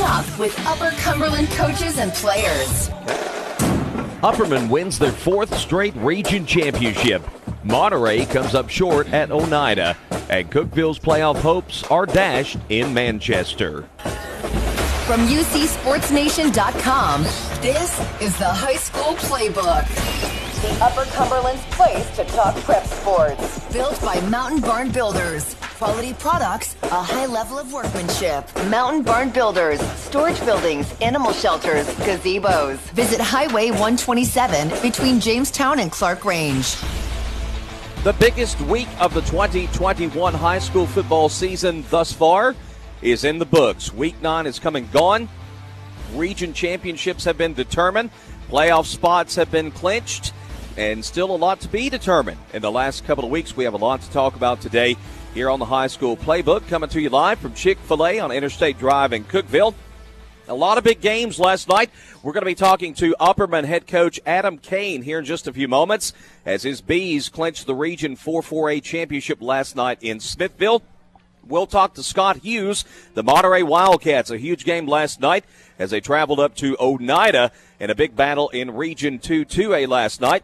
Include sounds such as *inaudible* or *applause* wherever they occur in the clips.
Up with Upper Cumberland coaches and players. Upperman wins their fourth straight region championship. Monterey comes up short at Oneida, and Cookeville's playoff hopes are dashed in Manchester. From UCSportsNation.com, this is the High School Playbook. The Upper Cumberland's place to talk prep sports. Built by Mountain Barn Builders. Quality products, a high level of workmanship. Mountain Barn Builders, storage buildings, animal shelters, gazebos. Visit Highway 127 between Jamestown and Clarkrange. The biggest week of the 2021 high school football season thus far is in the books. Week 9 is coming gone. Region championships have been determined. Playoff spots have been clinched. And still a lot to be determined in the last couple of weeks. We have a lot to talk about today here on the High School Playbook, coming to you live from Chick fil A on Interstate Drive in Cookeville. A lot of big games last night. We're going to be talking to Upperman head coach Adam Caine here in just a few moments as his Bees clinched the Region 4-4A championship last night in Smithville. We'll talk to Scott Hughes, the Monterey Wildcats. A huge game last night as they traveled up to Oneida in a big battle in Region 2 2A last night.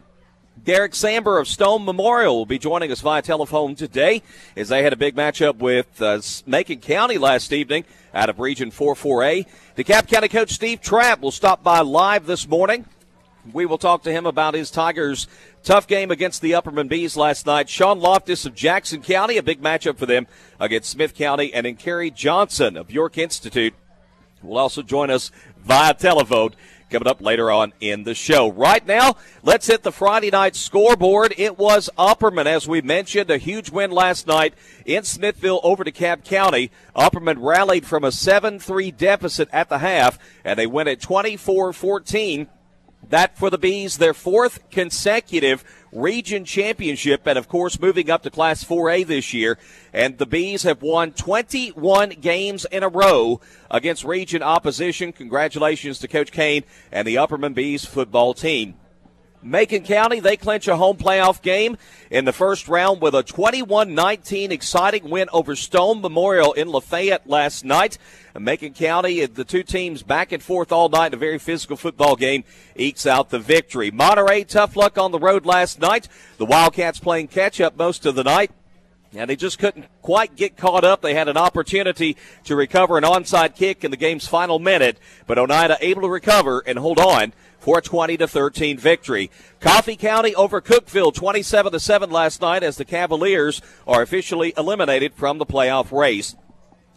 Derek Samber of Stone Memorial will be joining us via telephone today as they had a big matchup with uh, Macon County last evening out of Region 4-4A. DeKalb County coach Steve Trapp will stop by live this morning. We will talk to him about his Tigers' tough game against the Upperman Bees last night. Sean Loftus of Jackson County, a big matchup for them against Smith County, and then Kerry Johnson of York Institute will also join us via telephone coming up later on in the show. Right now, let's hit the Friday night scoreboard. It was Upperman, as we mentioned, a huge win last night in Smithville over DeKalb County. Upperman rallied from a 7-3 deficit at the half, and they win at 24-14. That for the Bees, their fourth consecutive region championship, and of course, moving up to Class 4A this year. And the Bees have won 21 games in a row against region opposition. Congratulations to Coach Caine and the Upperman Bees football team. Macon County, they clinch a home playoff game in the first round with a 21-19 exciting win over Stone Memorial in Lafayette last night. Macon County, the two teams back and forth all night a very physical football game, ekes out the victory. Monterey, tough luck on the road last night. The Wildcats playing catch up most of the night. And they just couldn't quite get caught up. They had an opportunity to recover an onside kick in the game's final minute, but Oneida able to recover and hold on for a 20 to 13 victory. Coffee County over Cookeville 27 to 7 last night as the Cavaliers are officially eliminated from the playoff race.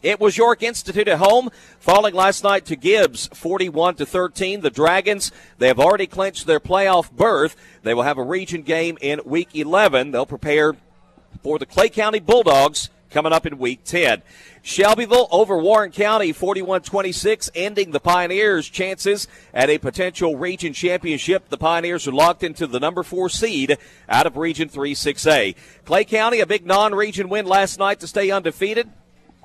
It was York Institute at home, falling last night to Gibbs 41 to 13. The Dragons, they have already clinched their playoff berth. They will have a region game in week 11. They'll prepare for the Clay County Bulldogs coming up in week 10. Shelbyville over Warren County 41-26 ending the Pioneers chances at a potential region championship. The Pioneers are locked into the number 4 seed out of region 3-6A. Clay County a big non-region win last night to stay undefeated.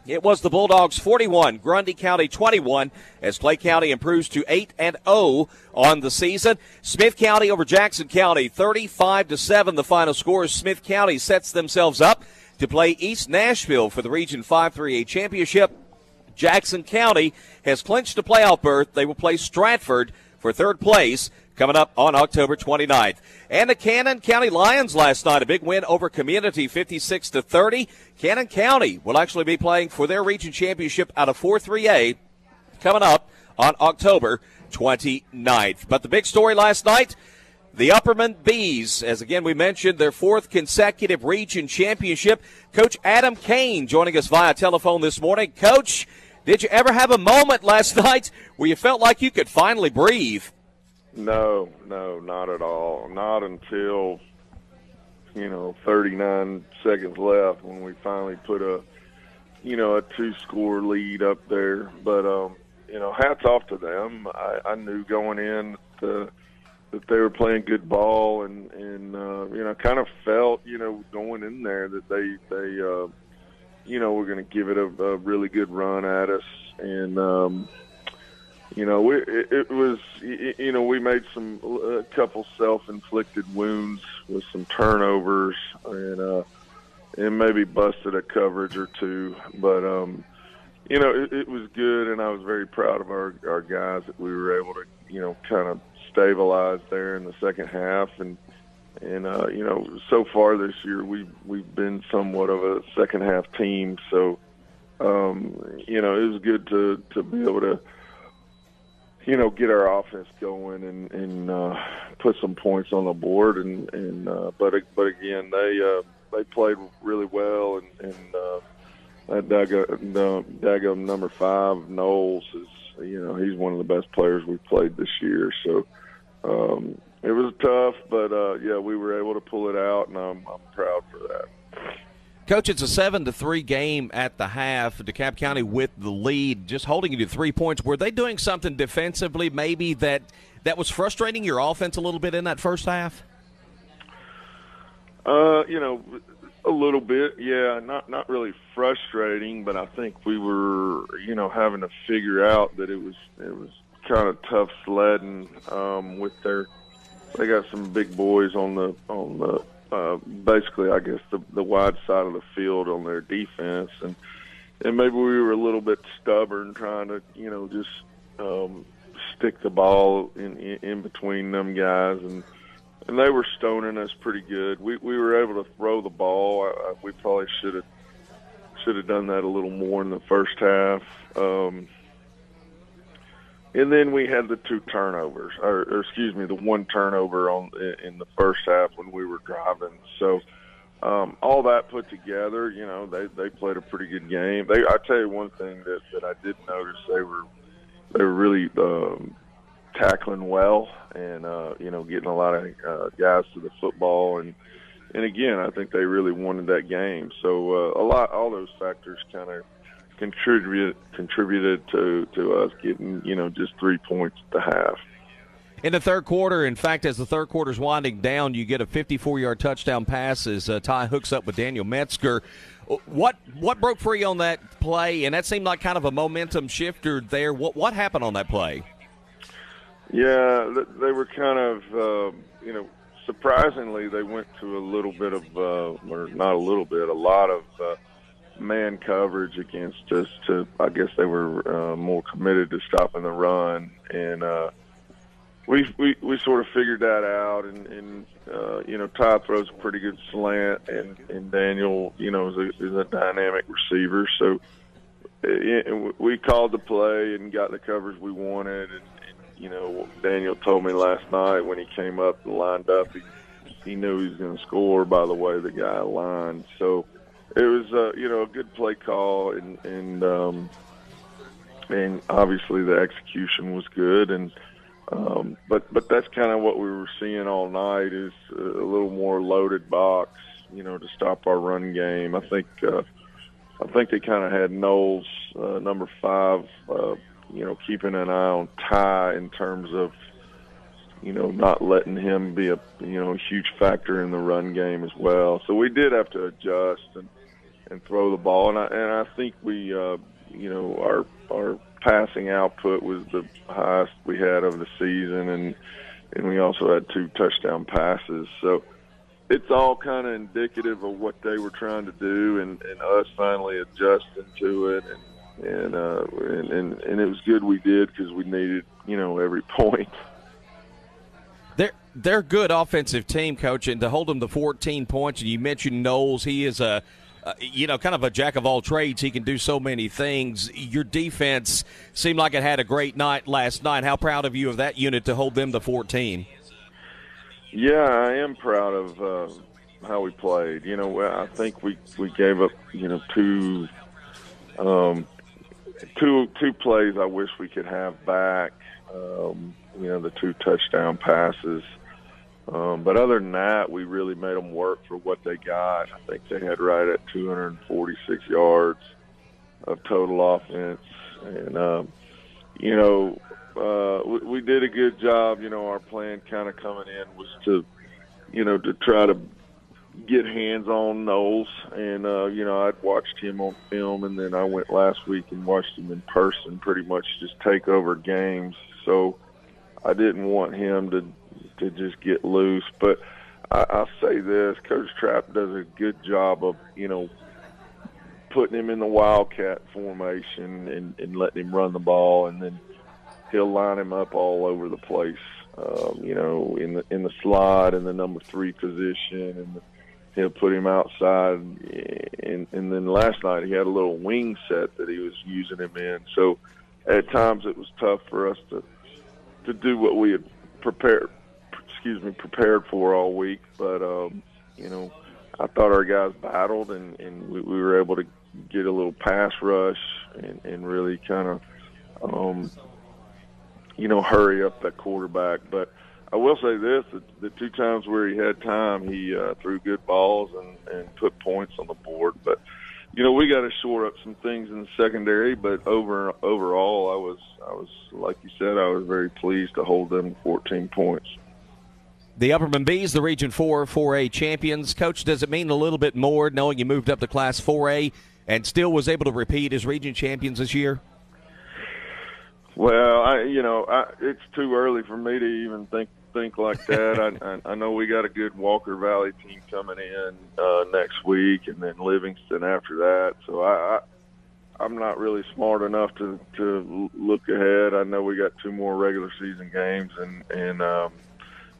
It was the Bulldogs 41, Grundy County 21 as Clay County improves to 8 and 0 on the season. Smith County over Jackson County 35 to 7 the final score. Smith County sets themselves up to play East Nashville for the Region 5-3A championship. Jackson County has clinched a playoff berth. They will play Stratford for third place coming up on October 29th. And the Cannon County Lions last night, a big win over Community 56 to 30. Cannon County will actually be playing for their region championship out of 4-3A coming up on October 29th. But the big story last night, the Upperman Bees, as again we mentioned, their fourth consecutive region championship. Coach Adam Caine joining us via telephone this morning. Coach, did you ever have a moment last *laughs* night where you felt like you could finally breathe? No, no, not at all. Not until you know 39 seconds left when we finally put a you know a two score lead up there. But um, you know, hats off to them. I, I knew going in the that they were playing good ball and and uh, you know kind of felt you know going in there that they they uh, you know were going to give it a, a really good run at us and um, you know we it, it was you know we made some a couple self-inflicted wounds with some turnovers and uh, and maybe busted a coverage or two. But um you know, it, it was good, and I was very proud of our our guys that we were able to, you know, kind of stabilize there in the second half, and and uh, you know, so far this year we we've, we've been somewhat of a second half team, so um, you know, it was good to to be able to you know, get our offense going and and uh, put some points on the board. And and uh, but but again, they uh, they played really well. And and uh, that Dago, Dago number five Knowles is you know he's one of the best players we've played this year. So um, it was tough, but uh, yeah, we were able to pull it out, and I'm I'm proud for that. Coach, it's a seven to three game at the half. DeKalb County with the lead, just holding you to three points. Were they doing something defensively, maybe that that was frustrating your offense a little bit in that first half? Uh, you know, a little bit, yeah. Not not really frustrating, but I think we were, you know, having to figure out that it was it was kind of tough sledding um, with their. They got some big boys on the on the uh, basically, I guess the the wide side of the field on their defense, and and maybe we were a little bit stubborn, trying to you know just um, stick the ball in, in in between them guys, and and they were stoning us pretty good. We we were able to throw the ball. I, I, we probably should have should have done that a little more in the first half. Um, and then we had the two turnovers, or, or excuse me, the one turnover on in the first half when we were driving. So um, all that put together, you know, they they played a pretty good game. They, I tell you one thing that that I did notice they were they were really um, tackling well, and uh, you know, getting a lot of uh, guys to the football, and and again, I think they really wanted that game. So uh, a lot, all those factors kind of contributed contributed to to us getting you know just three points at the half. In the third quarter, in fact, as the third quarter is winding down, you get a 54-yard touchdown pass as uh, Ty hooks up with Daniel Metzger. What what broke free on that play? And that seemed like kind of a momentum shifter there. What what happened on that play? Yeah, they were kind of uh, you know surprisingly they went to a little bit of uh, or not a little bit, a lot of. Uh, man coverage against us to I guess they were uh, more committed to stopping the run. And uh we we we sort of figured that out and and uh you know Todd throws a pretty good slant and and Daniel you know is a, is a dynamic receiver. So uh, we called the play and got the coverage we wanted. And, and you know Daniel told me last night when he came up and lined up he he knew he was going to score by the way the guy lined so it was uh, you know a good play call and and um, and obviously the execution was good and um, but but that's kind of what we were seeing all night is a little more loaded box you know to stop our run game. I think uh, I think they kind of had Knowles uh, number five uh, you know keeping an eye on Ty in terms of you know, not letting him be a you know huge factor in the run game as well. So we did have to adjust and and throw the ball. And I and I think we, uh, you know, our our passing output was the highest we had of the season, and and we also had two touchdown passes. So it's all kind of indicative of what they were trying to do, and, and us finally adjusting to it, and and uh, and, and and it was good we did because we needed you know every *laughs* point. They're they're good offensive team, coach, and to hold them to 14 points. And you mentioned Knowles; he is a uh, you know, kind of a jack of all trades. He can do so many things. Your defense seemed like it had a great night last night. How proud of you of that unit to hold them to 14? Yeah, I am proud of uh, how we played. You know, I think we we gave up, you know, two um, two two plays I wish we could have back. Um, you know, the two touchdown passes. Um, but other than that, we really made them work for what they got. I think they had right at 246 yards of total offense, and um, you know, uh, we, we did a good job. You know, our plan kind of coming in was to, you know, to try to get hands on Knowles, and uh, you know, I'd watched him on film, and then I went last week and watched him in person, pretty much just take over games. So I didn't want him to to just get loose. But I, I'll say this: Coach Trapp does a good job of you know putting him in the wildcat formation and, and letting him run the ball, and then he'll line him up all over the place. Um, you know, in the in the slot in the number three position, and he'll put him outside. And, and then last night he had a little wing set that he was using him in. So at times it was tough for us to to do what we had prepared. Excuse me, prepared for all week. But um, you know, I thought our guys battled, and and we, we were able to get a little pass rush and, and really kind of um, you know, hurry up that quarterback. But I will say this: the, the two times where he had time, he uh, threw good balls and, and put points on the board. But you know, we got to shore up some things in the secondary. But over overall, I was I was like you said, I was very pleased to hold them 14 points. The Upperman Bees, the Region 4 4A champions. Coach, does it mean a little bit more knowing you moved up to Class 4A and still was able to repeat as region champions this year? Well, I you know I, it's too early for me to even think think like *laughs* that. I, I I know we got a good Walker Valley team coming in uh, next week, and then Livingston after that. So I, I I'm not really smart enough to to look ahead. I know we got two more regular season games, and and um,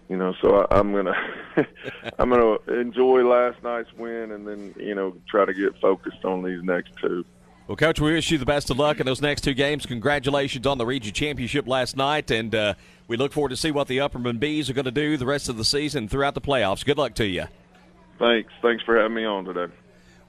you know, so I, I'm gonna *laughs* I'm gonna enjoy last night's win, and then you know try to get focused on these next two. Well, Coach, we wish you the best of luck in those next two games. Congratulations on the region championship last night, and uh, we look forward to see what the Upperman Bees are going to do the rest of the season throughout the playoffs. Good luck to you. Thanks. Thanks for having me on today.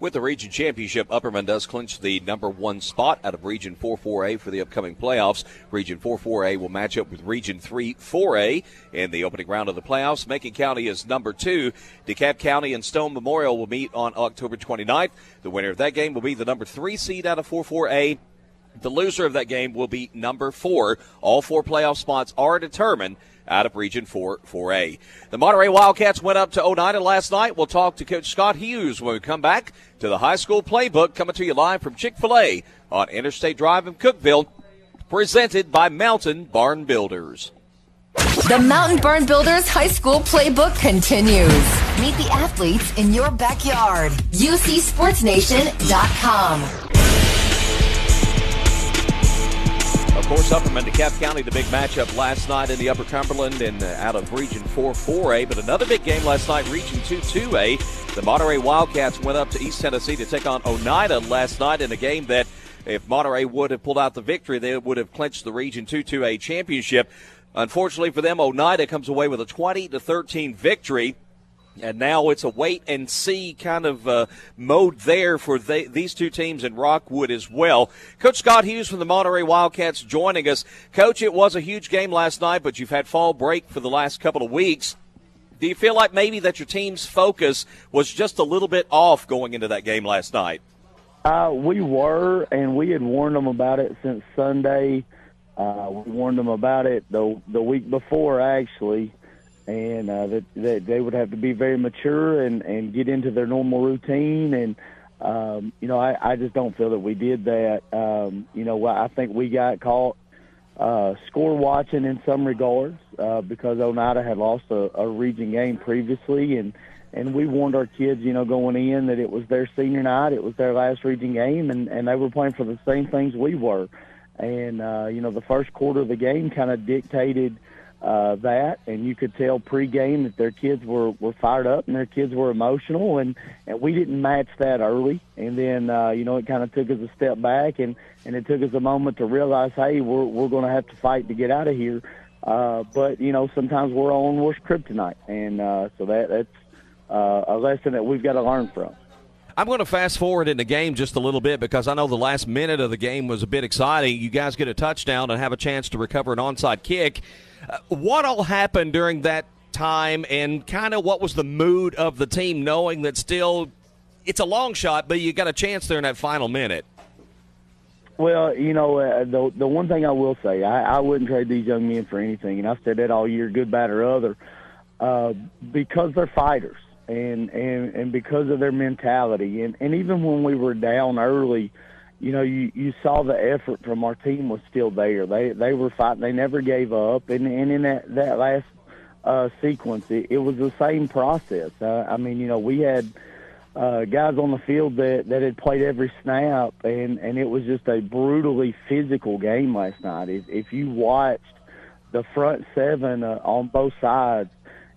With the region championship, Upperman does clinch the number one spot out of Region 4 4A for the upcoming playoffs. Region 4 4A will match up with Region 3 4A in the opening round of the playoffs. Macon County is number two. DeKalb County and Stone Memorial will meet on October 29th. The winner of that game will be the number three seed out of 4 4A. The loser of that game will be number four. All four playoff spots are determined out of Region 4 4A. The Monterey Wildcats went up to oh Oneida last night. We'll talk to Coach Scott Hughes when we come back to the high school playbook coming to you live from Chick fil A on Interstate Drive in Cookeville, presented by Mountain Barn Builders. The Mountain Barn Builders High School Playbook continues. Meet the athletes in your backyard. UCSportsNation.com. Of course, Upperman, DeKalb County, the big matchup last night in the Upper Cumberland and uh, out of Region 4 4A. But another big game last night, Region 2 2A. The Monterey Wildcats went up to East Tennessee to take on Oneida last night in a game that, if Monterey would have pulled out the victory, they would have clinched the Region 2 2A championship. Unfortunately for them, Oneida comes away with a 20 to 13 victory. And now it's a wait and see kind of uh, mode there for these two teams in Rockwood as well. Coach Scott Hughes from the Monterey Wildcats joining us. Coach, it was a huge game last night, but you've had fall break for the last couple of weeks. Do you feel like maybe that your team's focus was just a little bit off going into that game last night? Uh, we were, and we had warned them about it since Sunday. Uh, we warned them about it the the week before, actually and uh, that, that they would have to be very mature and, and get into their normal routine. And, um, you know, I, I just don't feel that we did that. Um, you know, I think we got caught uh, score watching in some regards uh, because Oneida had lost a, a region game previously. And, and we warned our kids, you know, going in that it was their senior night, it was their last region game, and, and they were playing for the same things we were. And, uh, you know, the first quarter of the game kind of dictated – uh, that, and you could tell pregame that their kids were were fired up and their kids were emotional, and and we didn't match that early, and then uh, you know it kind of took us a step back, and and it took us a moment to realize, hey, we're we're going to have to fight to get out of here. Uh, but you know sometimes we're on worst kryptonite, and uh, so that that's uh, a lesson that we've got to learn from. I'm going to fast forward in the game just a little bit because I know the last minute of the game was a bit exciting. You guys get a touchdown and have a chance to recover an onside kick. Uh, what all happened during that time, and kind of what was the mood of the team, knowing that still it's a long shot, but you got a chance there in that final minute? Well, you know, uh, the the one thing I will say, I, I wouldn't trade these young men for anything, and I've said that all year, good, bad, or other, uh, because they're fighters, and and and because of their mentality, and and even when we were down early, you know, you you saw the effort from our team was still there. They they were fighting. They never gave up. And and in that that last uh, sequence, it, it was the same process. Uh, I mean, you know, we had uh, guys on the field that that had played every snap, and and it was just a brutally physical game last night. If, if you watched the front seven uh, on both sides,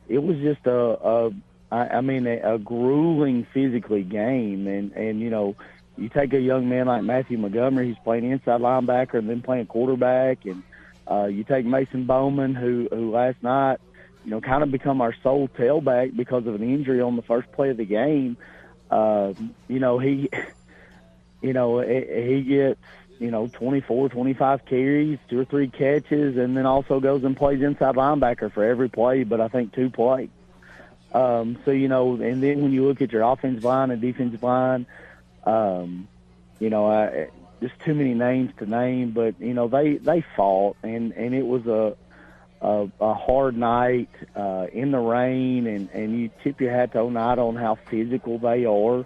it was just a, a I, I mean a, a grueling physically game, and and you know you take a young man like Matthew Montgomery, he's playing inside linebacker and then playing quarterback, and uh, you take Mason Bowman, who who last night, you know, kind of become our sole tailback because of an injury on the first play of the game. Uh, you know, he, you know, he gets you know 24, 25 carries, two or three catches, and then also goes and plays inside linebacker for every play, but I think two plays. Um, so you know, and then when you look at your offensive line and defensive line, um, you know, I, just too many names to name, but you know they they fought and and it was a a, a hard night uh, in the rain, and and you tip your hat to Oneida on how physical they are.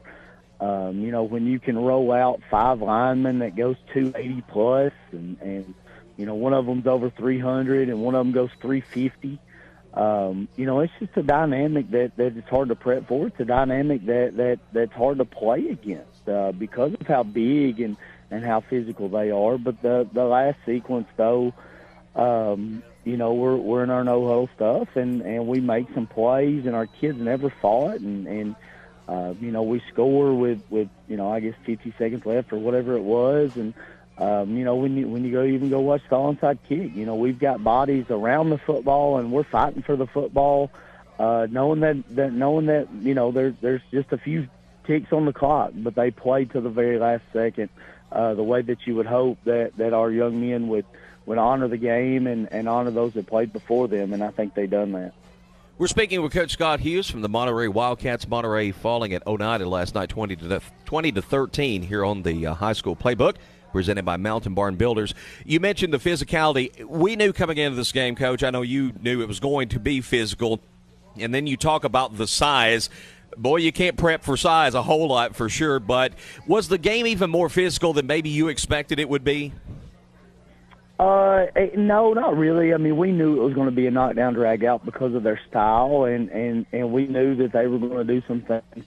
Um, you know when you can roll out five linemen that goes 280 plus, and and you know one of them's over 300 and one of them goes 350. Um, you know, it's just a dynamic that that it's hard to prep for. It's a dynamic that that that's hard to play against uh, because of how big and and how physical they are. But the the last sequence though, um, you know, we're we're in our no huddle stuff and and we make some plays and our kids never fought and and uh, you know we score with with you know I guess 50 seconds left or whatever it was and. Um, you know, when you when you go even go watch the onside kick, you know we've got bodies around the football and we're fighting for the football, uh, knowing that, that knowing that you know there's there's just a few ticks on the clock, but they played to the very last second uh, the way that you would hope that that our young men would would honor the game and, and honor those that played before them, and I think they've done that. We're speaking with Coach Scott Hughes from the Monterey Wildcats. Monterey falling at Oneida last night, 20 to 20 to 13 here on the uh, high school playbook. Presented by Mountain Barn Builders. You mentioned the physicality. We knew coming into this game, Coach. I know you knew it was going to be physical. And then you talk about the size boy, you can't prep for size a whole lot for sure. But was the game even more physical than maybe you expected it would be? Uh, eh, no, not really. I mean, we knew it was going to be a knockdown drag out because of their style, and and and we knew that they were going to do some things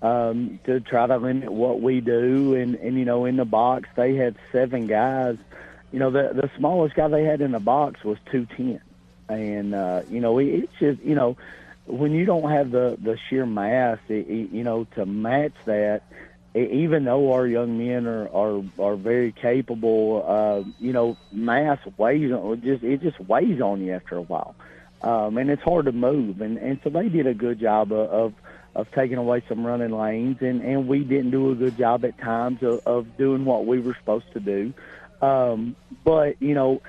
um, to try to limit what we do. And and you know, in the box, they had seven guys. You know, the the smallest guy they had in the box was two ten, and uh, you know, it's just you know when you don't have the the sheer mass, it, it, you know, to match that, it, even though our young men are are, are very capable, uh, you know, mass weighs on just it just weighs on you after a while, um, and it's hard to move. And and so they did a good job of. of of taking away some running lanes, and and we didn't do a good job at times of, of doing what we were supposed to do. Um, but you know,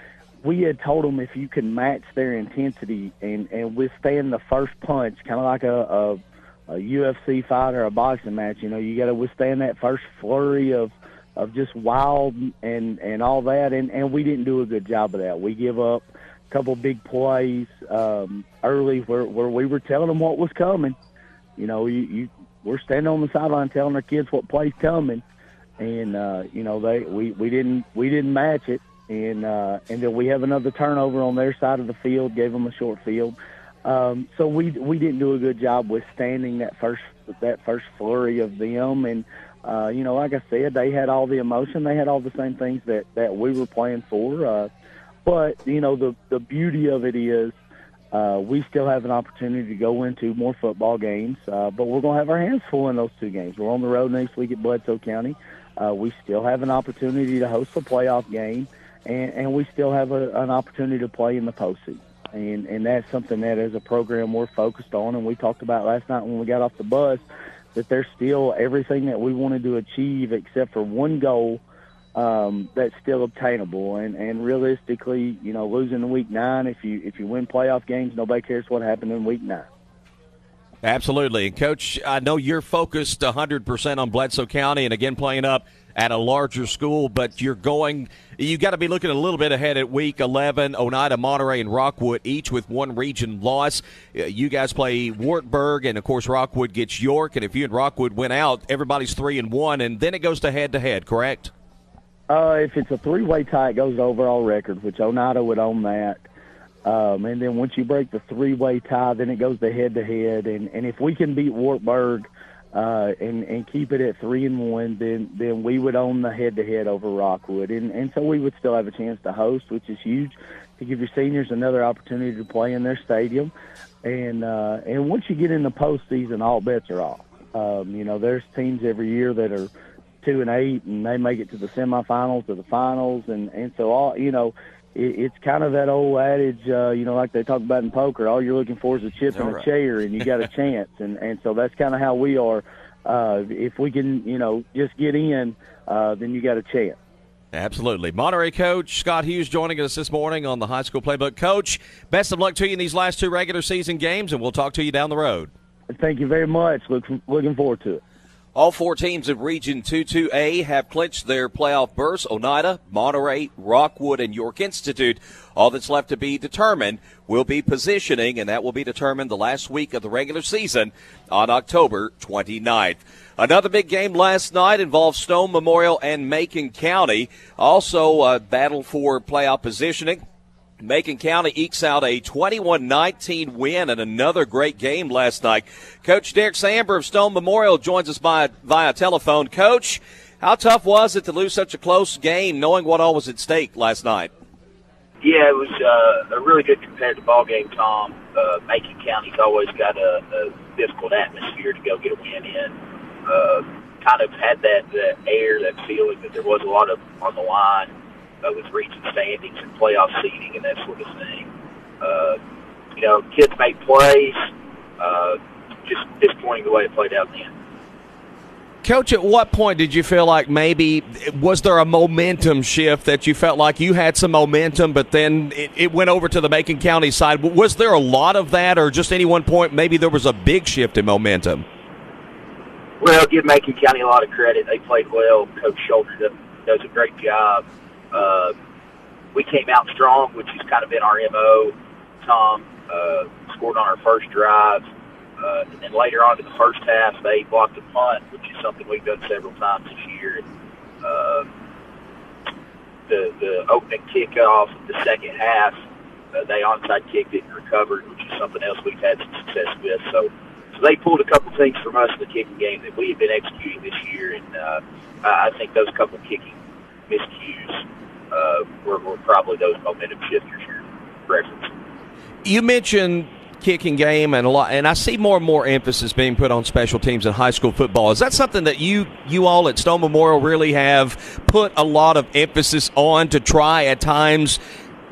we had told them if you can match their intensity and and withstand the first punch, kind of like a, a a UFC fight or a boxing match, you know, you got to withstand that first flurry of of just wild and and all that, and and we didn't do a good job of that. We give up a couple big plays um, early where where we were telling them what was coming. You know, you, you we're standing on the sideline telling our kids what play's coming, and uh, you know they we we didn't we didn't match it, and uh, and then we have another turnover on their side of the field, gave them a short field. Um, so we we didn't do a good job withstanding that first that first flurry of them, and uh, you know, like I said, they had all the emotion, they had all the same things that that we were playing for. Uh, but you know, the the beauty of it is. Uh, we still have an opportunity to go into more football games, uh, but we're going to have our hands full in those two games. We're on the road next week at Bledsoe County. Uh, we still have an opportunity to host a playoff game and, and we still have a, an opportunity to play in the postseason. And, and that's something that as a program we're focused on. And we talked about last night when we got off the bus that there's still everything that we wanted to achieve except for one goal um, that's still obtainable. And, and realistically, you know, losing in week nine, if you if you win playoff games, nobody cares what happened in week nine. Absolutely. And, Coach, I know you're focused 100% on Bledsoe County and again playing up at a larger school, but you're going, You've got to be looking a little bit ahead at week 11. Oneida, Monterey, and Rockwood, each with one region loss. Uh, you guys play Wartburg, and of course, Rockwood gets York. And if you and Rockwood win out, everybody's 3 and 1, and then it goes to head to head, correct? Uh, if it's a three way tie, it goes to overall record, which Oneida would own that. Um, and then once you break the three way tie, then it goes to head to head. And, and if we can beat Wartburg, uh, and and keep it at three and one, then then we would own the head to head over Rockwood, and and so we would still have a chance to host, which is huge to give your seniors another opportunity to play in their stadium, and uh, and once you get in the postseason, all bets are off. Um, you know, there's teams every year that are two and eight, and they make it to the semifinals or the finals, and and so all you know it, it's kind of that old adage, uh, you know, like they talk about in poker. All you're looking for is a chip and a chair, and you got a *laughs* chance. And and so that's kind of how we are. Uh, if we can, you know, just get in, uh, then you got a chance. Absolutely. Monterey coach Scott Hughes joining us this morning on the high school playbook. Coach, best of luck to you in these last two regular season games, and we'll talk to you down the road. Thank you very much. Look, looking forward to it. All four teams of Region 2-2A have clinched their playoff berths. Oneida, Monterey, Rockwood, and York Institute. All that's left to be determined will be positioning, and that will be determined the last week of the regular season on October 29th. Another big game last night involved Stone Memorial and Macon County. Also, a battle for playoff positioning. Macon County ekes out a 21-19 win and another great game last night. Coach Derek Samber of Stone Memorial joins us by, via telephone. Coach, how tough was it to lose such a close game knowing what all was at stake last night? Yeah, it was uh, a really good competitive ball game, Tom. Uh, Macon County's always got a, a difficult atmosphere to go get a win in. Uh, kind of had that, that air, that feeling that there was a lot of on the line uh, with region standings and playoff seeding and that sort of thing. Uh, you know, kids make plays. Uh, just disappointing the way it played out in the end. Coach, at what point did you feel like maybe was there a momentum shift that you felt like you had some momentum, but then it, it, went over to the Macon County side? Was there a lot of that, or just any one point maybe there was a big shift in momentum? Well, give Macon County a lot of credit. They played well. Coach Shoulder does a great job. Uh, we came out strong, which has kind of been our mo. Tom uh, scored on our first drive, uh, and then later on in the first half, they blocked a punt, which is something we've done several times this year. And, uh, the the opening kickoff of the second half, uh, they onside kicked it and recovered, which is something else we've had some success with. So, so they pulled a couple things from us in the kicking game that we have been executing this year, and uh, I think those couple kicking miscues uh, were, were probably those momentum shifters you're referencing. You mentioned kicking game and a lot and I see more and more emphasis being put on special teams in high school football. Is that something that you you all at Stone Memorial really have put a lot of emphasis on to try at times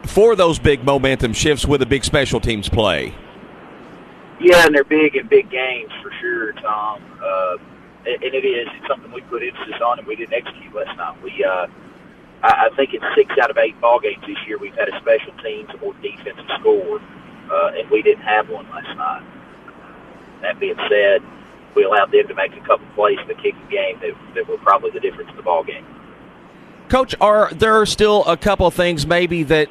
for those big momentum shifts with a big special teams play? Yeah, and they're big in big games for sure, Tom. Uh, and it is it's something we put emphasis on and we didn't execute last night. We uh I, I think in six out of eight ball games this year, we've had a special teams or defensive score, uh, and we didn't have one last night. That being said, we allowed them to make a couple plays in the kicking game that, that were probably the difference in the ball game. Coach, are there still a couple of things maybe that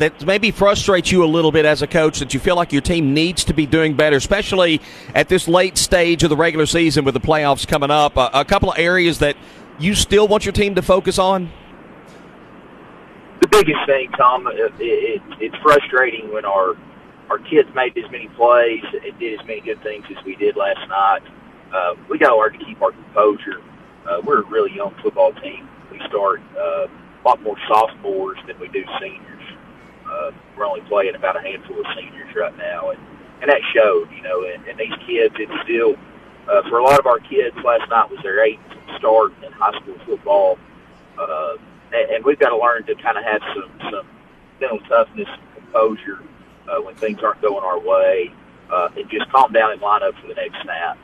that maybe frustrates you a little bit as a coach that you feel like your team needs to be doing better, especially at this late stage of the regular season with the playoffs coming up? A, a couple of areas that you still want your team to focus on? The biggest thing, Tom, it, it, it's frustrating when our our kids made as many plays and did as many good things as we did last night. Uh, we got to learn to keep our composure. Uh, we're a really young football team. We start uh, a lot more sophomores than we do seniors. Uh, we're only playing about a handful of seniors right now, and and that showed, you know. And, and these kids, it's still uh, for a lot of our kids. Last night was their eighth start in high school football. Uh, and, and we've got to learn to kind of have some some mental toughness, composure uh, when things aren't going our way, uh, and just calm down and line up for the next snap.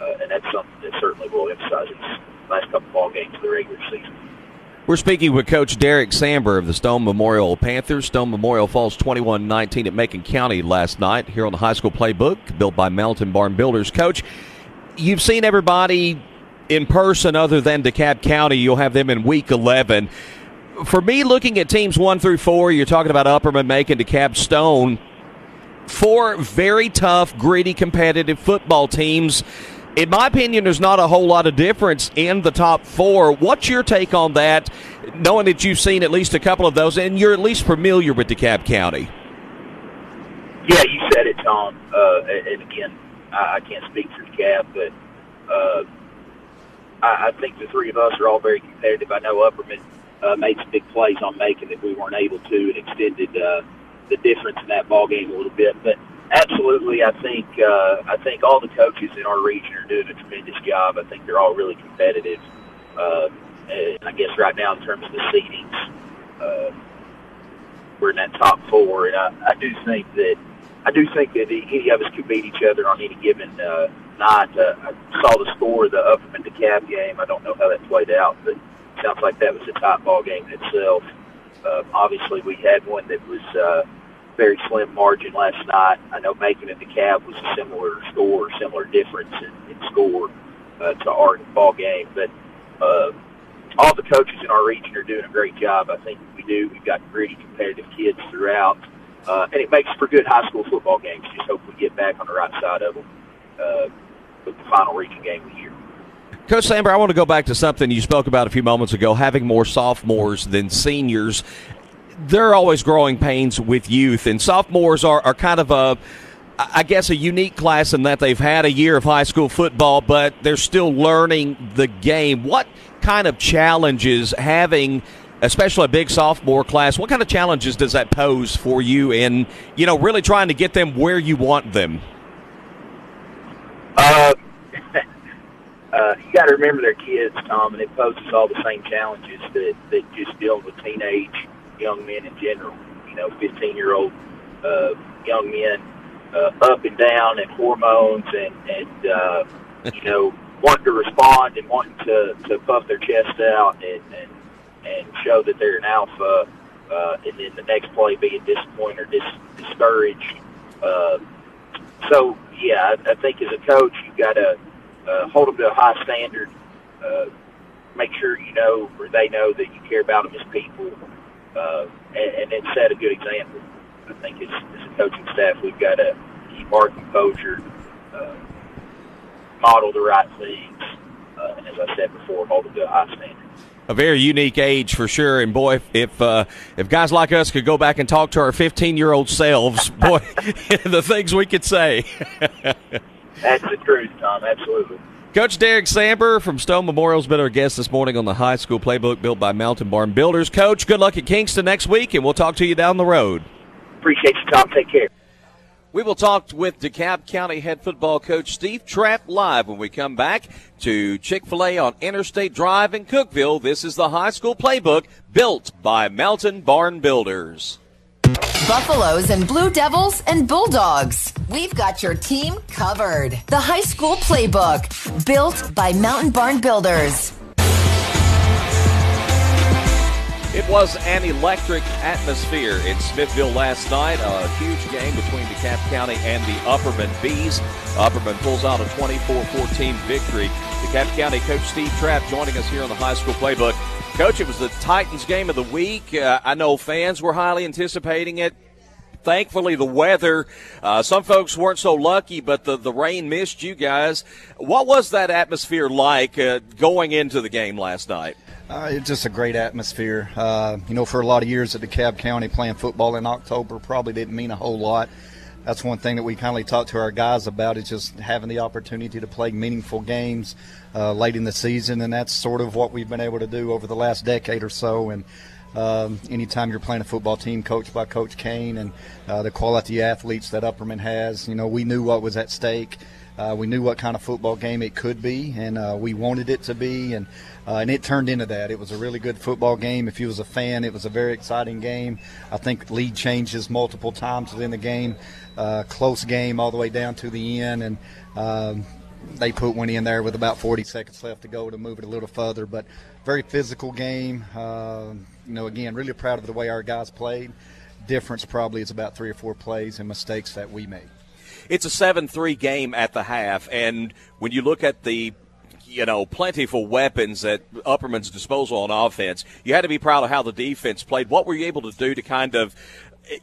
Uh, and that's something that certainly will emphasize these last couple ball games of the regular season. We're speaking with Coach Derek Samber of the Stone Memorial Panthers. Stone Memorial falls 21-19 at Macon County last night here on the high school playbook built by Mountain Barn Builders. Coach, you've seen everybody in person other than DeKalb County. You'll have them in week 11. For me, looking at teams one through four, you're talking about Upperman, Macon, DeKalb, Stone. Four very tough, gritty, competitive football teams. In my opinion, there's not a whole lot of difference in the top four. What's your take on that, knowing that you've seen at least a couple of those and you're at least familiar with DeKalb County? Yeah, you said it, Tom. Uh, and again, I can't speak for DeKalb, but Uh, I, I think the three of us are all very competitive. I know Upperman uh, made some big plays on Macon that we weren't able to, and extended uh, the difference in that ball game a little bit. But absolutely, I think uh, I think all the coaches in our region are doing a tremendous job. I think they're all really competitive. Uh, I guess right now, in terms of the seedings, uh, we're in that top four, and I, I do think that I do think that any of us could beat each other on any given uh, night. Uh, I saw the score of the Upperman DeKalb game. I don't know how that played out, but it sounds like that was a top ball game in itself. Uh, obviously, we had one that was uh, very slim margin last night. I know Macon and DeKalb was a similar score, similar difference in, in score uh, to our ball game, but. Uh, all the coaches in our region are doing a great job. I think we do. We've got gritty, competitive kids throughout, and it makes for good high school football games. Just hope we get back on the right side of them uh, with the final region game of the year. Coach Samber, I want to go back to something you spoke about a few moments ago, having more sophomores than seniors. There are always growing pains with youth, and sophomores are, are kind of a I guess a unique class in that they've had a year of high school football, but they're still learning the game. What kind of challenges having especially a big sophomore class what kind of challenges does that pose for you in you know really trying to get them where you want them? Uh, *laughs* uh, you got to remember they're kids tom and it poses all the same challenges that, that just dealing with teenage young men in general. You know 15 year old uh, young men uh, up and down and hormones and and uh, *laughs* you know wanting to respond and wanting to to puff their chest out and and, and show that they're an alpha, uh, and then the next play being disappointed or dis, discouraged. Uh, so yeah, I, I think as a coach, you've got to uh, hold them to a high standard. Uh, make sure you know or they know that you care about them as people, uh, and, and then set a good example. I think as, as a coaching staff, we've got to keep our composure. Uh, model the right things, uh, and as I said before, hold them to a high standard. A very unique age for sure, and boy, if if, uh, if guys like us could go back and talk to our 15 year old selves, *laughs* boy, *laughs* the things we could say. *laughs* That's the truth, Tom. Absolutely. Coach Derek Samber from Stone Memorial's been our guest this morning on the high school playbook built by Mountain Barn Builders. Coach, good luck at Kingston next week, and we'll talk to you down the road. Appreciate you, Tom. Take care. We will talk with DeKalb County head football coach Steve Trapp live when we come back to Chick fil A on Interstate Drive in Cookeville. This is the high school playbook built by Mountain Barn Builders. Buffaloes and Blue Devils and Bulldogs. We've got your team covered. The high school playbook built by Mountain Barn Builders. It was an electric atmosphere in Smithville last night. A huge game between DeKalb County and the Upperman Bees. Upperman pulls out a 24-14 victory. DeKalb County coach Steve Trapp joining us here on the high school playbook. Coach, it was the Titans game of the week. Uh, I know fans were highly anticipating it. Thankfully, the weather, uh, some folks weren't so lucky, but the, the rain missed you guys. What was that atmosphere like uh, going into the game last night? Uh, it's just a great atmosphere. Uh, you know, for a lot of years at DeKalb County, playing football in October probably didn't mean a whole lot. That's one thing that we kindly talked to our guys about is just having the opportunity to play meaningful games uh, late in the season, and that's sort of what we've been able to do over the last decade or so. And um, anytime you're playing a football team coached by Coach Caine and uh, the quality athletes that Upperman has, you know, we knew what was at stake. Uh, we knew what kind of football game it could be, and uh, we wanted it to be, and uh, and it turned into that. It was a really good football game. If you was a fan, it was a very exciting game. I think lead changes multiple times within the game, uh, close game all the way down to the end, and um, they put one in there with about 40 seconds left to go to move it a little further. But very physical game. Uh, you know, again, really proud of the way our guys played. Difference probably is about three or four plays and mistakes that we made it's a 7-3 game at the half and when you look at the you know, plentiful weapons at Upperman's disposal on offense. You had to be proud of how the defense played. What were you able to do to kind of,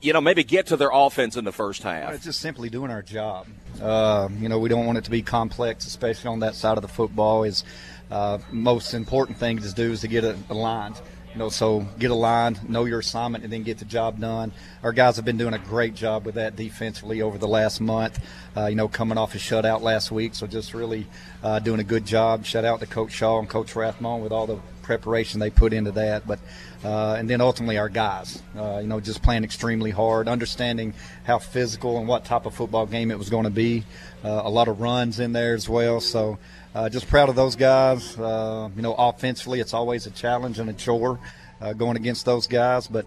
you know, maybe get to their offense in the first half? It's just simply doing our job. Uh, you know, we don't want it to be complex, especially on that side of the football. Is uh, most important thing to do is to get it aligned You know, so get aligned, know your assignment, and then get the job done. Our guys have been doing a great job with that defensively over the last month. Uh, you know, coming off a shutout last week, so just really uh, doing a good job. Shout out to Coach Shaw and Coach Rathmon with all the preparation they put into that. But uh, and then ultimately our guys, uh, you know, just playing extremely hard, understanding how physical and what type of football game it was going to be. Uh, a lot of runs in there as well. So uh, just proud of those guys. Uh, you know, offensively, it's always a challenge and a chore uh, going against those guys, but.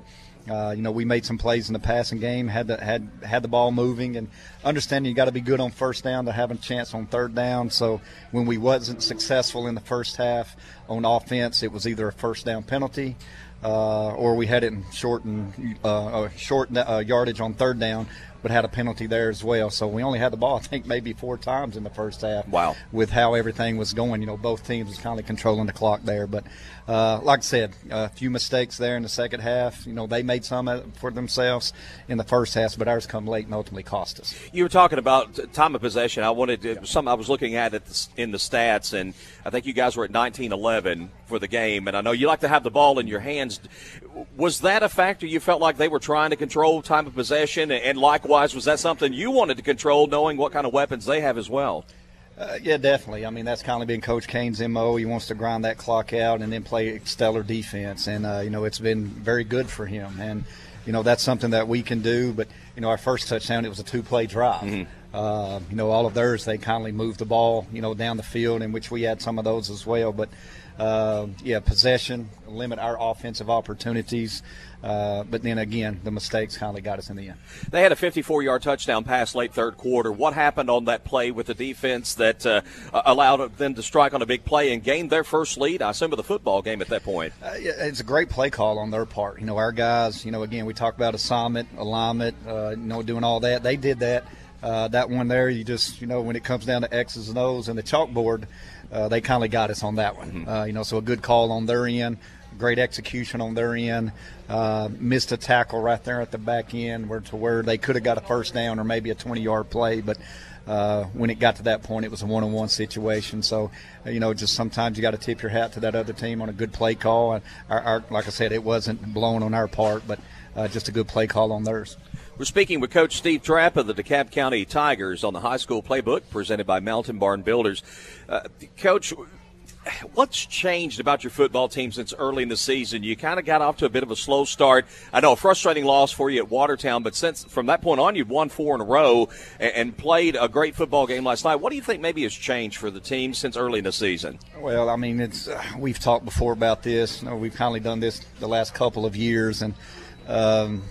Uh, you know, we made some plays in the passing game, had the had had the ball moving, and understanding you got to be good on first down to have a chance on third down. So when we wasn't successful in the first half on offense, it was either a first down penalty, uh, or we had it in short and uh, short uh, yardage on third down, but had a penalty there as well. So we only had the ball, *laughs* I think, maybe four times in the first half. Wow. With how everything was going, you know, both teams was kind of controlling the clock there. But uh, like I said, a few mistakes there in the second half. You know, they made some for themselves in the first half, but ours come late and ultimately cost us. You were talking about time of possession. I wanted to, some I was looking at it in the stats, and I think you guys were at 19-11 for the game. And I know you like to have the ball in your hands. Was that a factor? You felt like they were trying to control time of possession, and likewise, was that something you wanted to control, knowing what kind of weapons they have as well? Uh, yeah, definitely. I mean, that's kind of been Coach Caine's mo. He wants to grind that clock out and then play stellar defense, and uh, you know it's been very good for him. And you know that's something that we can do. But you know, our first touchdown it was a two-play drive. Mm-hmm. Uh, you know, all of theirs they kindly moved the ball, you know, down the field, in which we had some of those as well. But uh, yeah, possession, limit our offensive opportunities. Uh, but then again, the mistakes kind of got us in the end. They had a 54 yard touchdown pass late third quarter. What happened on that play with the defense that uh, allowed them to strike on a big play and gain their first lead, I assume, of the football game at that point? Uh, it's a great play call on their part. You know, our guys, you know, again, we talk about assignment, alignment, uh, you know, doing all that. They did that. Uh, that one there, you just, you know, when it comes down to X's and O's and the chalkboard, uh, they kind of got us on that one. Mm-hmm. Uh, you know, so a good call on their end, great execution on their end. Uh, missed a tackle right there at the back end, where to where they could have got a first down or maybe a 20-yard play, but. Uh, when it got to that point, it was a one-on-one situation. So, you know, just sometimes you got to tip your hat to that other team on a good play call. And our, our, like I said, it wasn't blown on our part, but uh, just a good play call on theirs. We're speaking with Coach Steve Trapp of the DeKalb County Tigers on the high school playbook presented by Mountain Barn Builders. Uh, Coach, what's changed about your football team since early in the season? You kind of got off to a bit of a slow start. I know a frustrating loss for you at Watertown, but since from that point on, you've won four in a row and, and played a great football game last night. What do you think maybe has changed for the team since early in the season? Well, I mean, it's uh, we've talked before about this. You know, we've kindly done this the last couple of years, and um,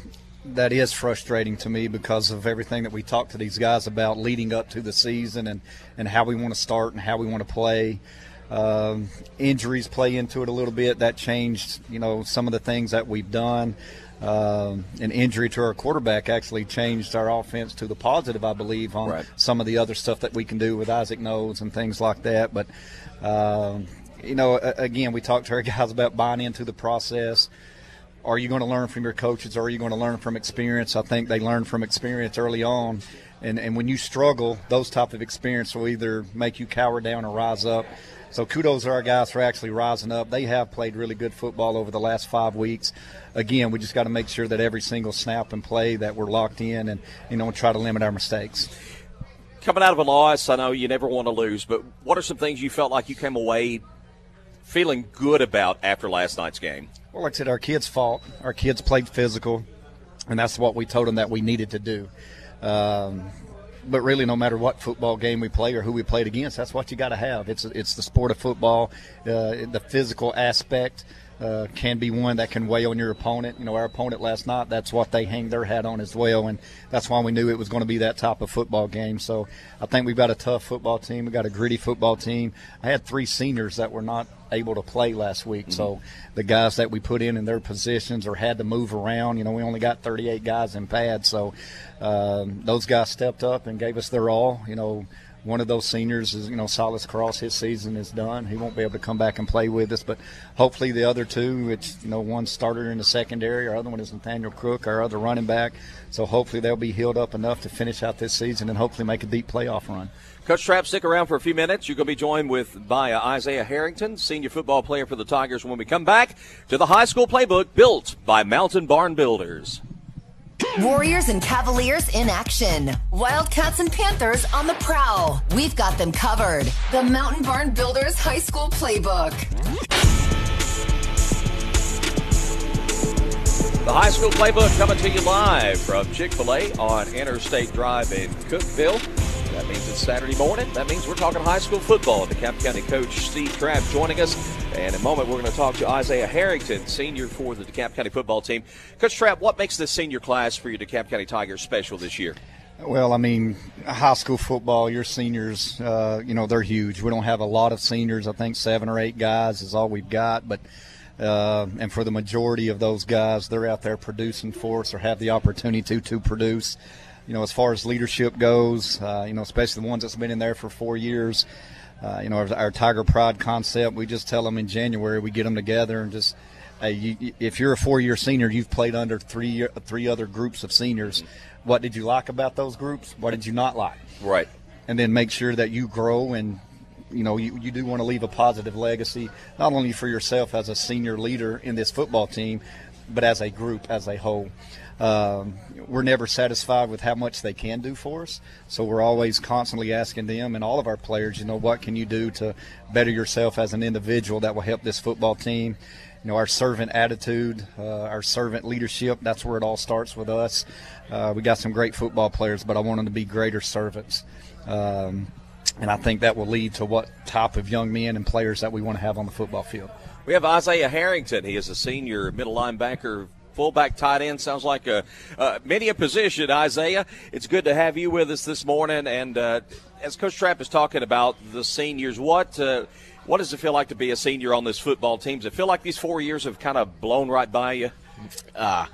that is frustrating to me because of everything that we talked to these guys about leading up to the season and, and how we want to start and how we want to play. Um, injuries play into it a little bit. That changed, you know, some of the things that we've done. Um, an injury to our quarterback actually changed our offense to the positive, I believe, on right. some of the other stuff that we can do with Isaac Knowles and things like that. But, um, you know, again, we talked to our *laughs* guys about buying into the process are you going to learn from your coaches or are you going to learn from experience? I think they learn from experience early on. And, and when you struggle, those type of experience will either make you cower down or rise up. So kudos to our guys for actually rising up. They have played really good football over the last five weeks. Again, we just got to make sure that every single snap and play that we're locked in and, you know, try to limit our mistakes. Coming out of a loss, I know you never want to lose, but what are some things you felt like you came away feeling good about after last night's game? Well, like I said, our kids fought. Our kids played physical, and that's what we told them that we needed to do. Um, but really, no matter what football game we play or who we played against, that's what you got to have. It's it's the sport of football, uh, the physical aspect uh, can be one that can weigh on your opponent. You know, our opponent last night, that's what they hang their hat on as well, and that's why we knew it was going to be that type of football game. So I think we've got a tough football team. We've got a gritty football team. I had three seniors that were not able to play last week, mm-hmm. so the guys that we put in in their positions or had to move around, you know, we only got 38 guys in pads, so um, those guys stepped up and gave us their all. You know one of those seniors is, you know, Silas Cross. His season is done. He won't be able to come back and play with us. But hopefully the other two, which you know, one starter in the secondary, our other one is Nathaniel Crook, our other running back. So hopefully they'll be healed up enough to finish out this season and hopefully make a deep playoff run. Coach Trapp, stick around for a few minutes. You're going to be joined with by uh, Isaiah Harrington, senior football player for the Tigers, when we come back to the high school playbook built by Mountain Barn Builders. Warriors and Cavaliers in action. Wildcats and Panthers on the prowl. We've got them covered. The Mountain Barn Builders High School Playbook. The high school playbook coming to you live from Chick fil A on Interstate Drive in Cookeville. That means it's Saturday morning. That means we're talking high school football. DeKalb County coach Steve Trapp joining us. And in a moment, we're going to talk to Isaiah Harrington, senior for the DeKalb County football team. Coach Trapp, what makes this senior class for your DeKalb County Tigers special this year? Well, I mean, high school football, your seniors, uh, you know, they're huge. We don't have a lot of seniors. I think seven or eight guys is all we've got. But uh, and for the majority of those guys, they're out there producing for us or have the opportunity to to produce. You know, as far as leadership goes, uh, you know, especially the ones that's been in there for four years. Uh, you know, our, our, Tiger Pride concept, we just tell them in January, we get them together and just, hey, you, if you're a four-year senior, you've played under three three other groups of seniors. What did you like about those groups? What did you not like? Right. And then make sure that you grow and you know, you, you do want to leave a positive legacy, not only for yourself as a senior leader in this football team, but as a group, as a whole. Um, we're never satisfied with how much they can do for us, so we're always constantly asking them and all of our players, you know, what can you do to better yourself as an individual that will help this football team? You know, our servant attitude, uh, our servant leadership, that's where it all starts with us. Uh, we got some great football players, but I want them to be greater servants. Um, and I think that will lead to what type of young men and players that we want to have on the football field. We have Isaiah Harrington. He is a senior middle linebacker fullback tight end sounds like a uh, many a position isaiah it's good to have you with us this morning and uh, as coach trapp is talking about the seniors what uh, what does it feel like to be a senior on this football team does it feel like these four years have kind of blown right by you uh,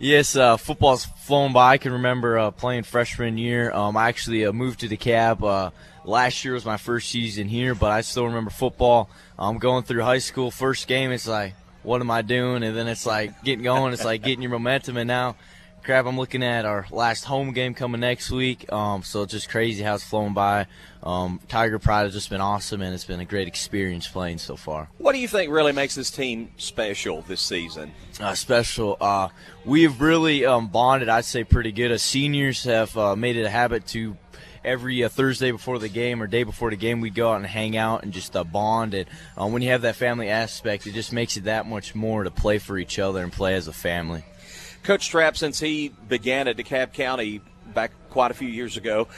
Yes, uh, football's flown by. I can remember uh, playing freshman year. Um, I actually uh, moved to DeKalb. Uh, last year was my first season here, but I still remember football. I'm um, going through high school. First game, it's like, what am I doing? And then it's like getting going. It's like getting your momentum. And now, crap, I'm looking at our last home game coming next week. Um, so it's just crazy how it's flown by. Um, Tiger Pride has just been awesome, and it's been a great experience playing so far. What do you think really makes this team special this season? Uh, special. Uh, we've really um, bonded, I'd say, pretty good. As seniors have uh, made it a habit to every uh, Thursday before the game or day before the game, we'd go out and hang out and just uh, bond. And uh, when you have that family aspect, it just makes it that much more to play for each other and play as a family. Coach Trapp, since he began at DeKalb County back quite a few years ago,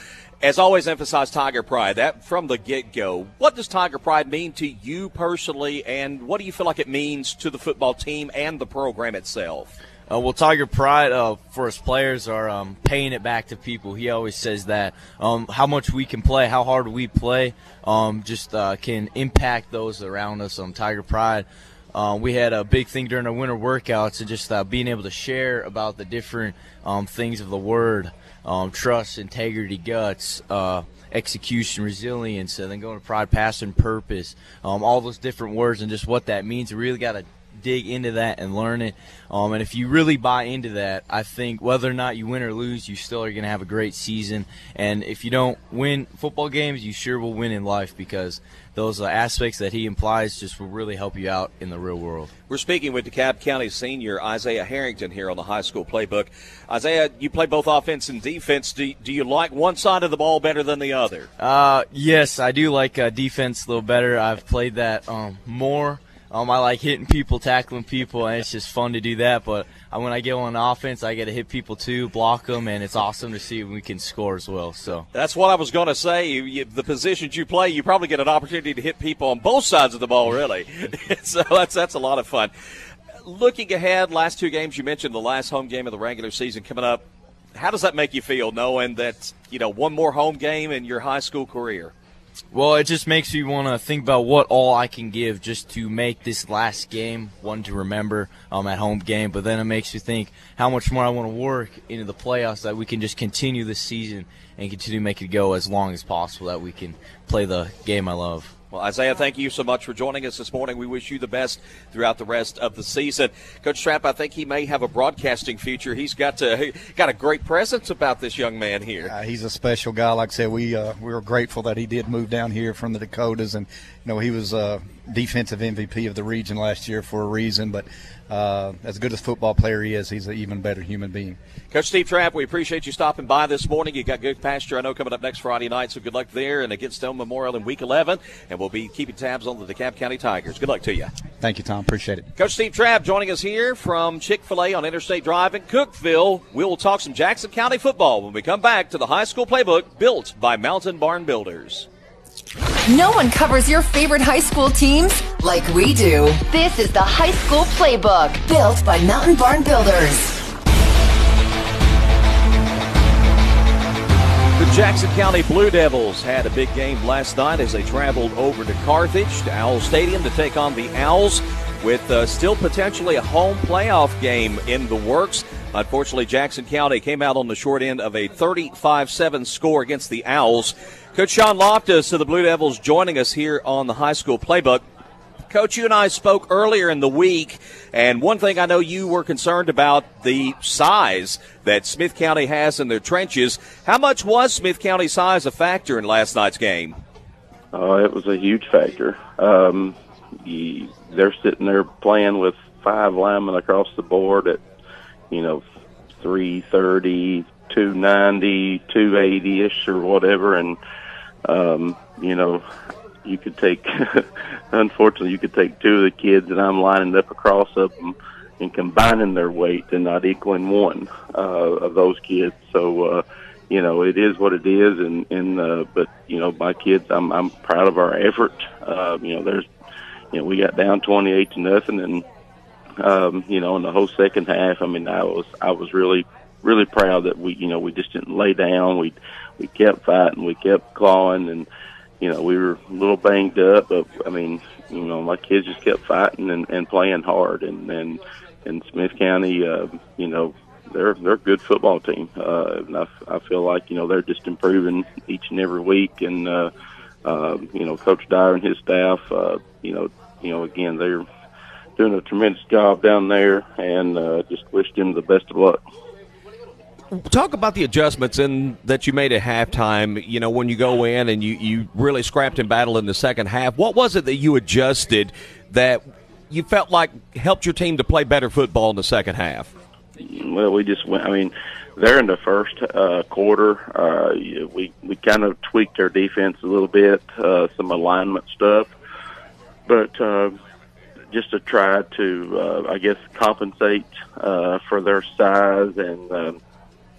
as always emphasized Tiger Pride. That from the get go. What does Tiger Pride mean to you personally, and what do you feel like it means to the football team and the program itself? Uh, well, Tiger Pride uh, for his players are um, paying it back to people. He always says that um, how much we can play, how hard we play, um, just uh, can impact those around us. Um, Tiger Pride. Uh, we had a big thing during our winter workouts and just uh, being able to share about the different um, things of the word um, trust, integrity, guts, uh, execution, resilience, and then going to pride, passion, purpose, all those different words and just what that means. We really got to dig into that and learn it. Um, and if you really buy into that, I think whether or not you win or lose, you still are going to have a great season. And if you don't win football games, you sure will win in life because those uh, aspects that he implies just will really help you out in the real world. We're speaking with DeKalb County senior Isaiah Harrington here on the high school playbook. Isaiah, you play both offense and defense. Do, do you like one side of the ball better than the other? Uh, yes, I do like uh, defense a little better. I've played that um, more. Um, I like hitting people, tackling people, and it's just fun to do that. But when I get on offense, I get to hit people too, block them, and it's awesome to see we can score as well. So that's what I was going to say. You, you, the positions you play, you probably get an opportunity to hit people on both sides of the ball, really. *laughs* so that's that's a lot of fun. Looking ahead, last two games you mentioned the last home game of the regular season coming up. How does that make you feel, knowing that you know one more home game in your high school career? Well, it just makes me want to think about what all I can give just to make this last game one to remember um, at home game. But then it makes you think how much more I want to work into the playoffs that we can just continue this season and continue to make it go as long as possible that we can play the game I love. Well, Isaiah, thank you so much for joining us this morning. We wish you the best throughout the rest of the season. Coach Trapp, I think he may have a broadcasting future. He's got to, got a great presence about this young man here. Uh, he's a special guy. Like I said, we uh, we were grateful that he did move down here from the Dakotas, and you know he was uh, defensive MVP of the region last year for a reason. But uh, as good as football player he is, he's an even better human being. Coach Steve Trapp, we appreciate you stopping by this morning. You got Goodpasture, I know, coming up next Friday night, so good luck there and against Stone Memorial in Week 11. And we'll be keeping tabs on the DeKalb County Tigers. Good luck to you. Thank you, Tom. Appreciate it. Coach Steve Trapp joining us here from Chick fil A on Interstate Drive in Cookeville. We will talk some Jackson County football when we come back to the high school playbook built by Mountain Barn Builders. No one covers your favorite high school teams like we do. This is the High School Playbook, built by Mountain Barn Builders. Jackson County Blue Devils had a big game last night as they traveled over to Carthage to Owl Stadium to take on the Owls with uh, still potentially a home playoff game in the works. Unfortunately, Jackson County came out on the short end of a 35 7 score against the Owls. Coach Sean Loftus of the Blue Devils joining us here on the high school playbook. Coach, you and I spoke earlier in the week, and one thing I know you were concerned about the size that Smith County has in their trenches. How much was Smith County size a factor in last night's game? Uh, it was a huge factor. Um, you, they're sitting there playing with five linemen across the board at, you know, 330, 290, 280 ish or whatever, and um, you know, you could take, *laughs* unfortunately, you could take two of the kids and I'm lining up across of them and combining their weight and not equaling one uh, of those kids. So, uh, you know, it is what it is. And, and, uh, but, you know, my kids, I'm, I'm proud of our effort. Uh, you know, there's, you know, we got down 28 to nothing and, um, you know, in the whole second half, I mean, I was, I was really, really proud that we, you know, we just didn't lay down. We, we kept fighting, we kept clawing, and you know we were a little banged up, but I mean, you know, my kids just kept fighting and, and playing hard, and and and Smith County, uh, you know, they're they're a good football team, uh, and I, I feel like you know they're just improving each and every week, and uh, uh, you know, Coach Dyer and his staff, uh, you know, you know, again they're doing a tremendous job down there, and uh, just wish them the best of luck. Talk about the adjustments in that you made at halftime. You know, when you go in and you, you really scrapped in battle in the second half. What was it that you adjusted that you felt like helped your team to play better football in the second half? Well, we just went. I mean, there in the first uh, quarter, uh, we we kind of tweaked our defense a little bit, uh, some alignment stuff, but uh, just to try to, uh, I guess, compensate uh, for their size and. Uh,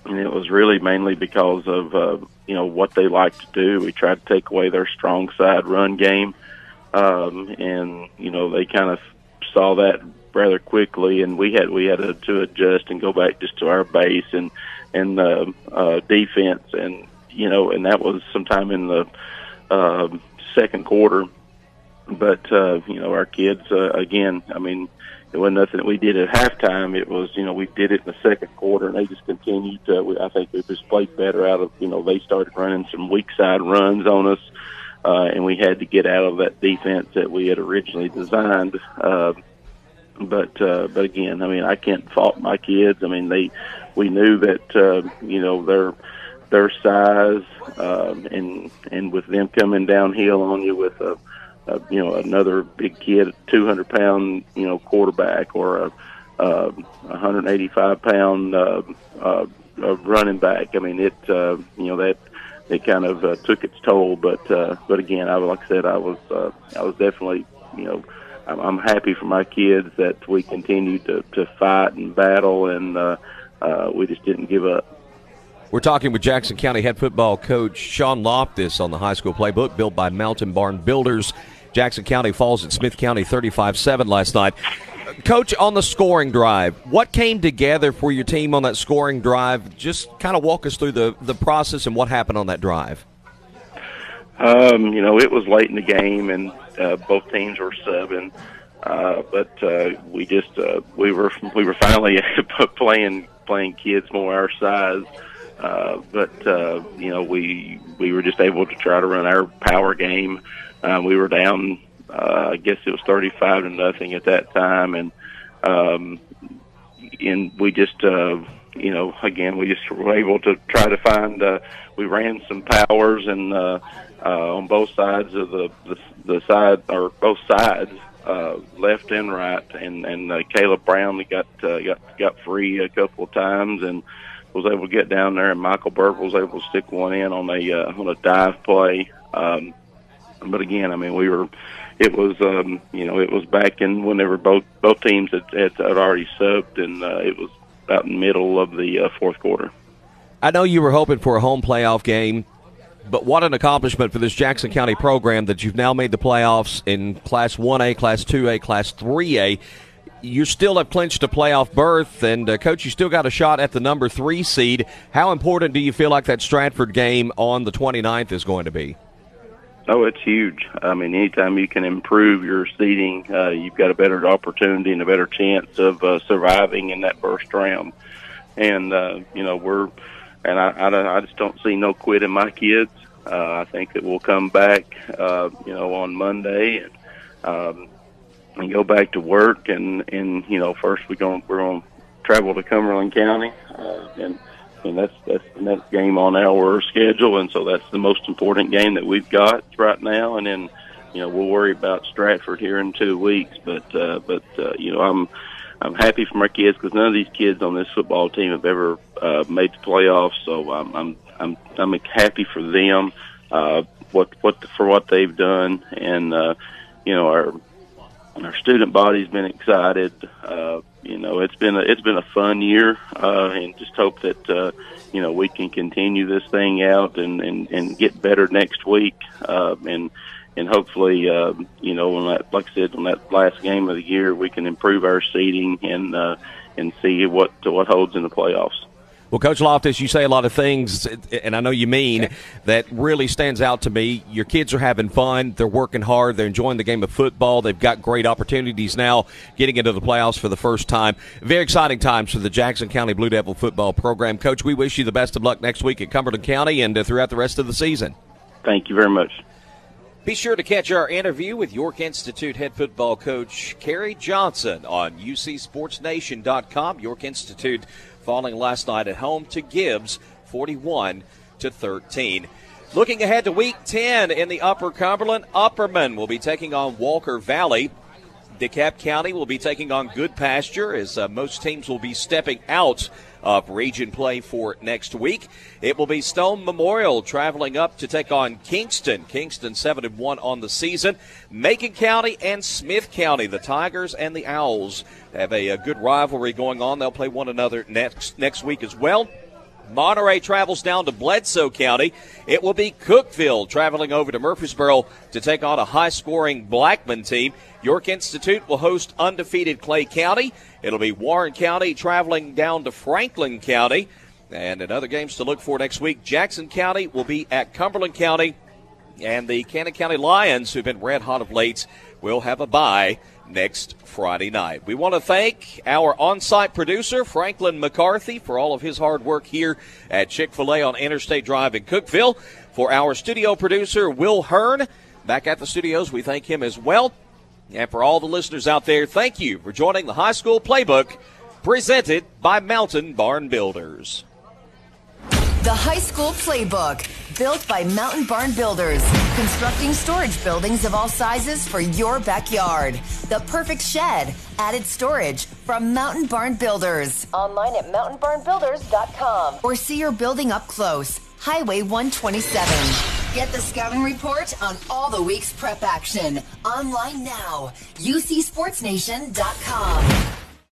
and it was really mainly because of uh, you know what they like to do. We tried to take away their strong side run game, um, and you know they kind of saw that rather quickly, and we had we had to, adjust and go back just to our base and and uh, uh, defense, and you know, and that was sometime in the uh, second quarter. But uh, you know, our kids uh, again. I mean, it wasn't nothing that we did at halftime. It was, you know, we did it in the second quarter, and they just continued. To, we, I think we just played better out of, you know, they started running some weak side runs on us, uh, and we had to get out of that defense that we had originally designed. Uh, but, uh, but again, I mean, I can't fault my kids. I mean, they, we knew that, uh, you know, their, their size, um, and, and with them coming downhill on you with a, uh, you know another big kid, 200 pound you know quarterback or a, uh, 185 pound uh, uh, running back. I mean it uh, you know that it kind of uh, took its toll. But uh, but again, I like I said, I was uh, I was definitely you know I'm, I'm happy for my kids that we continued to to fight and battle and uh, uh, we just didn't give up. We're talking with Jackson County head football coach Sean Loftus on the high school playbook built by Mountain Barn Builders. Jackson County falls at Smith County 35 7 last night. Coach, on the scoring drive, what came together for your team on that scoring drive? Just kind of walk us through the, the process and what happened on that drive. Um, you know, it was late in the game, and uh, both teams were subbing. Uh, but uh, we just uh, we were we were finally *laughs* playing playing kids more our size. Uh, but uh, you know we we were just able to try to run our power game. Uh, we were down, uh, I guess it was thirty-five to nothing at that time, and um, and we just uh, you know again we just were able to try to find. Uh, we ran some powers and uh, uh, on both sides of the the, the side or both sides uh, left and right, and and uh, Caleb Brown got uh, got got free a couple of times and was able to get down there, and Michael Burke was able to stick one in on a uh, on a dive play. Um, but again, I mean, we were. It was, um, you know, it was back in whenever both both teams had, had, had already subbed, and uh, it was about in the middle of the uh, fourth quarter. I know you were hoping for a home playoff game but what an accomplishment for this Jackson County program that you've now made the playoffs in Class 1A, Class 2A, Class 3A. You still have clinched a playoff berth, and uh, coach, you still got a shot at the number three seed. How important do you feel like that Stratford game on the 29th is going to be? Oh, it's huge. I mean, anytime you can improve your seeding, uh, you've got a better opportunity and a better chance of uh, surviving in that first round. And uh, you know, we're and I, I, I just don't see no quit in my kids. Uh, I think that we'll come back, uh, you know, on Monday and um, and go back to work. And and you know, first we're going we're going to travel to Cumberland County, uh, and and that's that's the next game on our schedule. And so that's the most important game that we've got right now. And then you know, we'll worry about Stratford here in two weeks. But uh, but uh, you know, I'm I'm happy for my kids because none of these kids on this football team have ever uh, made the playoffs. So I'm I'm I'm I'm happy for them, uh, what what for what they've done, and uh, you know our our student body's been excited. Uh, you know it's been a it's been a fun year, uh, and just hope that uh, you know we can continue this thing out and and and get better next week, uh, and and hopefully, uh, you know, on that, like I said, on that last game of the year, we can improve our seeding and uh, and see what what holds in the playoffs. Well, Coach Loftus, you say a lot of things, and I know you mean that really stands out to me. Your kids are having fun. They're working hard. They're enjoying the game of football. They've got great opportunities now getting into the playoffs for the first time. Very exciting times for the Jackson County Blue Devil football program. Coach, we wish you the best of luck next week at Cumberland County and uh, throughout the rest of the season. Thank you very much. Be sure to catch our interview with York Institute head football coach Kerry Johnson on UCSportsNation.com. York Institute falling last night at home to Gibbs 41 to 13. Looking ahead to week 10 in the Upper Cumberland, Upperman will be taking on Walker Valley. DeKalb County will be taking on Goodpasture as uh, most teams will be stepping out of region play for next week. It will be Stone Memorial traveling up to take on Kingston. Kingston 7 and 1 on the season. Macon County and Smith County, the Tigers and the Owls have a, a good rivalry going on. They'll play one another next next week as well. Monterey travels down to Bledsoe County. It will be Cookeville traveling over to Murfreesboro to take on a high scoring Blackman team. York Institute will host undefeated Clay County. It'll be Warren County traveling down to Franklin County. And in other games to look for next week, Jackson County will be at Cumberland County. And the Cannon County Lions, who've been red hot of late, will have a bye next Friday night. We want to thank our on site producer, Franklin McCarthy, for all of his hard work here at Chick fil A on Interstate Drive in Cookeville. For our studio producer, Will Hearn, back at the studios, we thank him as well. And for all the listeners out there, thank you for joining the High School Playbook presented by Mountain Barn Builders. The High School Playbook, built by Mountain Barn Builders, constructing storage buildings of all sizes for your backyard. The perfect shed, added storage from Mountain Barn Builders. Online at mountainbarnbuilders.com or see your building up close. Highway 127. Get the scouting report on all the week's prep action online now. UCSportsNation.com.